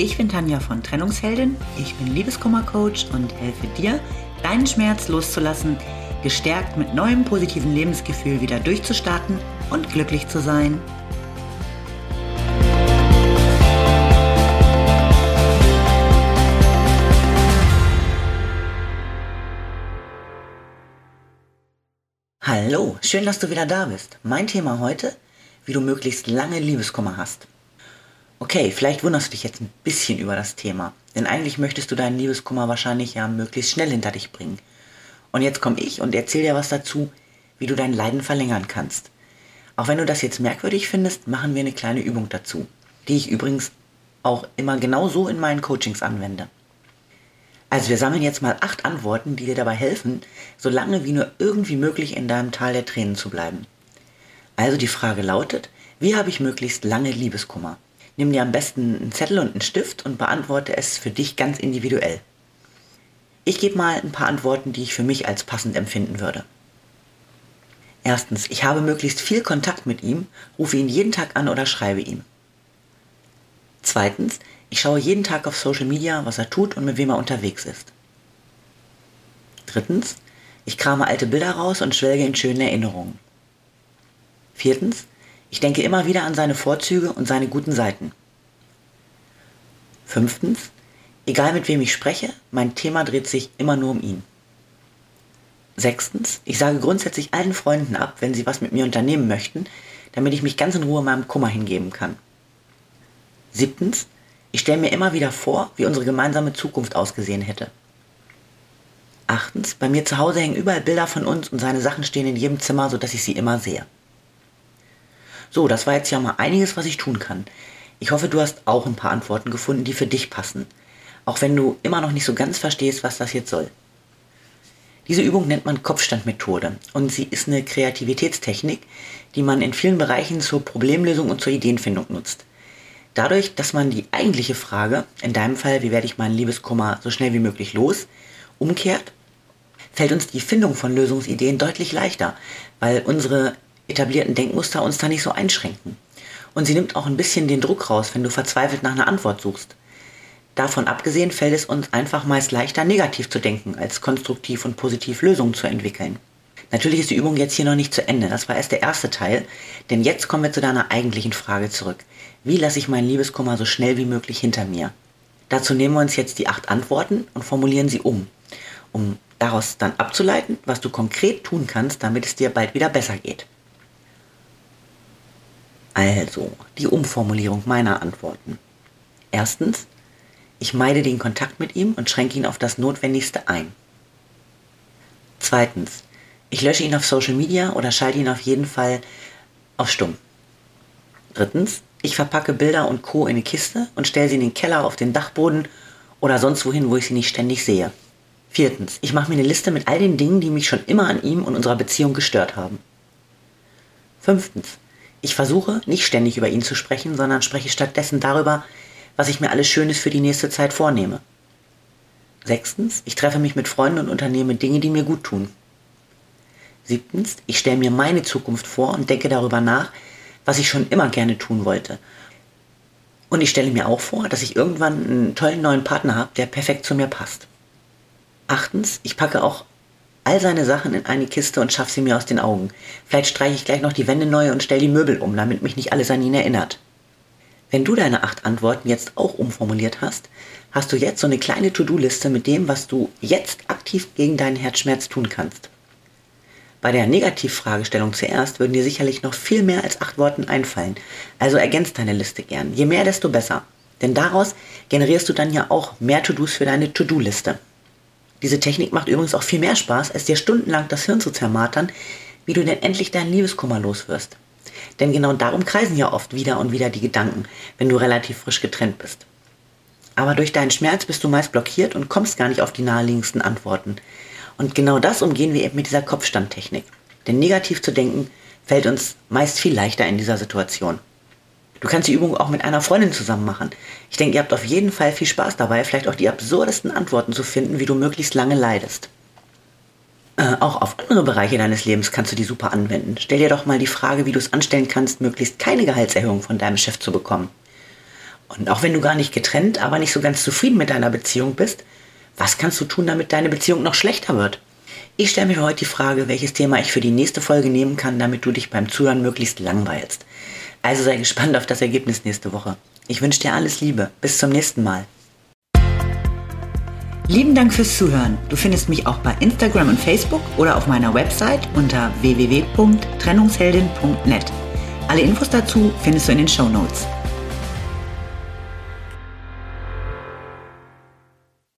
Ich bin Tanja von Trennungsheldin, ich bin Liebeskummer-Coach und helfe dir, deinen Schmerz loszulassen, gestärkt mit neuem positiven Lebensgefühl wieder durchzustarten und glücklich zu sein. Hallo, schön, dass du wieder da bist. Mein Thema heute, wie du möglichst lange Liebeskummer hast. Okay, vielleicht wunderst du dich jetzt ein bisschen über das Thema, denn eigentlich möchtest du deinen Liebeskummer wahrscheinlich ja möglichst schnell hinter dich bringen. Und jetzt komme ich und erzähle dir was dazu, wie du dein Leiden verlängern kannst. Auch wenn du das jetzt merkwürdig findest, machen wir eine kleine Übung dazu, die ich übrigens auch immer genau so in meinen Coachings anwende. Also wir sammeln jetzt mal acht Antworten, die dir dabei helfen, so lange wie nur irgendwie möglich in deinem Tal der Tränen zu bleiben. Also die Frage lautet, wie habe ich möglichst lange Liebeskummer? Nimm dir am besten einen Zettel und einen Stift und beantworte es für dich ganz individuell. Ich gebe mal ein paar Antworten, die ich für mich als passend empfinden würde. Erstens, ich habe möglichst viel Kontakt mit ihm, rufe ihn jeden Tag an oder schreibe ihm. Zweitens, ich schaue jeden Tag auf Social Media, was er tut und mit wem er unterwegs ist. Drittens, ich krame alte Bilder raus und schwelge in schönen Erinnerungen. Viertens, ich denke immer wieder an seine Vorzüge und seine guten Seiten. Fünftens, egal mit wem ich spreche, mein Thema dreht sich immer nur um ihn. Sechstens, ich sage grundsätzlich allen Freunden ab, wenn sie was mit mir unternehmen möchten, damit ich mich ganz in Ruhe meinem Kummer hingeben kann. Siebtens, ich stelle mir immer wieder vor, wie unsere gemeinsame Zukunft ausgesehen hätte. Achtens, bei mir zu Hause hängen überall Bilder von uns und seine Sachen stehen in jedem Zimmer, sodass ich sie immer sehe. So, das war jetzt ja mal einiges, was ich tun kann. Ich hoffe, du hast auch ein paar Antworten gefunden, die für dich passen. Auch wenn du immer noch nicht so ganz verstehst, was das jetzt soll. Diese Übung nennt man Kopfstandmethode und sie ist eine Kreativitätstechnik, die man in vielen Bereichen zur Problemlösung und zur Ideenfindung nutzt. Dadurch, dass man die eigentliche Frage, in deinem Fall, wie werde ich meinen Liebeskummer so schnell wie möglich los, umkehrt, fällt uns die Findung von Lösungsideen deutlich leichter, weil unsere etablierten Denkmuster uns da nicht so einschränken. Und sie nimmt auch ein bisschen den Druck raus, wenn du verzweifelt nach einer Antwort suchst. Davon abgesehen fällt es uns einfach meist leichter, negativ zu denken, als konstruktiv und positiv Lösungen zu entwickeln. Natürlich ist die Übung jetzt hier noch nicht zu Ende, das war erst der erste Teil, denn jetzt kommen wir zu deiner eigentlichen Frage zurück. Wie lasse ich meinen Liebeskummer so schnell wie möglich hinter mir? Dazu nehmen wir uns jetzt die acht Antworten und formulieren sie um, um daraus dann abzuleiten, was du konkret tun kannst, damit es dir bald wieder besser geht. Also, die Umformulierung meiner Antworten. Erstens, ich meide den Kontakt mit ihm und schränke ihn auf das Notwendigste ein. Zweitens, ich lösche ihn auf Social Media oder schalte ihn auf jeden Fall auf Stumm. Drittens, ich verpacke Bilder und Co. in eine Kiste und stelle sie in den Keller, auf den Dachboden oder sonst wohin, wo ich sie nicht ständig sehe. Viertens, ich mache mir eine Liste mit all den Dingen, die mich schon immer an ihm und unserer Beziehung gestört haben. Fünftens, ich versuche nicht ständig über ihn zu sprechen, sondern spreche stattdessen darüber, was ich mir alles Schönes für die nächste Zeit vornehme. Sechstens, ich treffe mich mit Freunden und unternehme Dinge, die mir gut tun. Siebtens, ich stelle mir meine Zukunft vor und denke darüber nach, was ich schon immer gerne tun wollte. Und ich stelle mir auch vor, dass ich irgendwann einen tollen neuen Partner habe, der perfekt zu mir passt. Achtens, ich packe auch all seine Sachen in eine Kiste und schaff sie mir aus den Augen. Vielleicht streiche ich gleich noch die Wände neu und stell die Möbel um, damit mich nicht alles an ihn erinnert. Wenn du deine acht Antworten jetzt auch umformuliert hast, hast du jetzt so eine kleine To-Do-Liste mit dem, was du jetzt aktiv gegen deinen Herzschmerz tun kannst. Bei der Negativfragestellung zuerst würden dir sicherlich noch viel mehr als acht Worten einfallen, also ergänzt deine Liste gern. Je mehr, desto besser. Denn daraus generierst du dann ja auch mehr To-Dos für deine To-Do-Liste. Diese Technik macht übrigens auch viel mehr Spaß, als dir stundenlang das Hirn zu zermartern, wie du denn endlich deinen Liebeskummer los wirst. Denn genau darum kreisen ja oft wieder und wieder die Gedanken, wenn du relativ frisch getrennt bist. Aber durch deinen Schmerz bist du meist blockiert und kommst gar nicht auf die naheliegendsten Antworten. Und genau das umgehen wir eben mit dieser Kopfstandtechnik. Denn negativ zu denken fällt uns meist viel leichter in dieser Situation. Du kannst die Übung auch mit einer Freundin zusammen machen. Ich denke, ihr habt auf jeden Fall viel Spaß dabei, vielleicht auch die absurdesten Antworten zu finden, wie du möglichst lange leidest. Äh, auch auf andere Bereiche deines Lebens kannst du die super anwenden. Stell dir doch mal die Frage, wie du es anstellen kannst, möglichst keine Gehaltserhöhung von deinem Chef zu bekommen. Und auch wenn du gar nicht getrennt, aber nicht so ganz zufrieden mit deiner Beziehung bist, was kannst du tun, damit deine Beziehung noch schlechter wird? Ich stelle mir heute die Frage, welches Thema ich für die nächste Folge nehmen kann, damit du dich beim Zuhören möglichst langweilst. Also sei gespannt auf das Ergebnis nächste Woche. Ich wünsche dir alles Liebe. Bis zum nächsten Mal. Lieben Dank fürs Zuhören. Du findest mich auch bei Instagram und Facebook oder auf meiner Website unter www.trennungsheldin.net. Alle Infos dazu findest du in den Show Notes.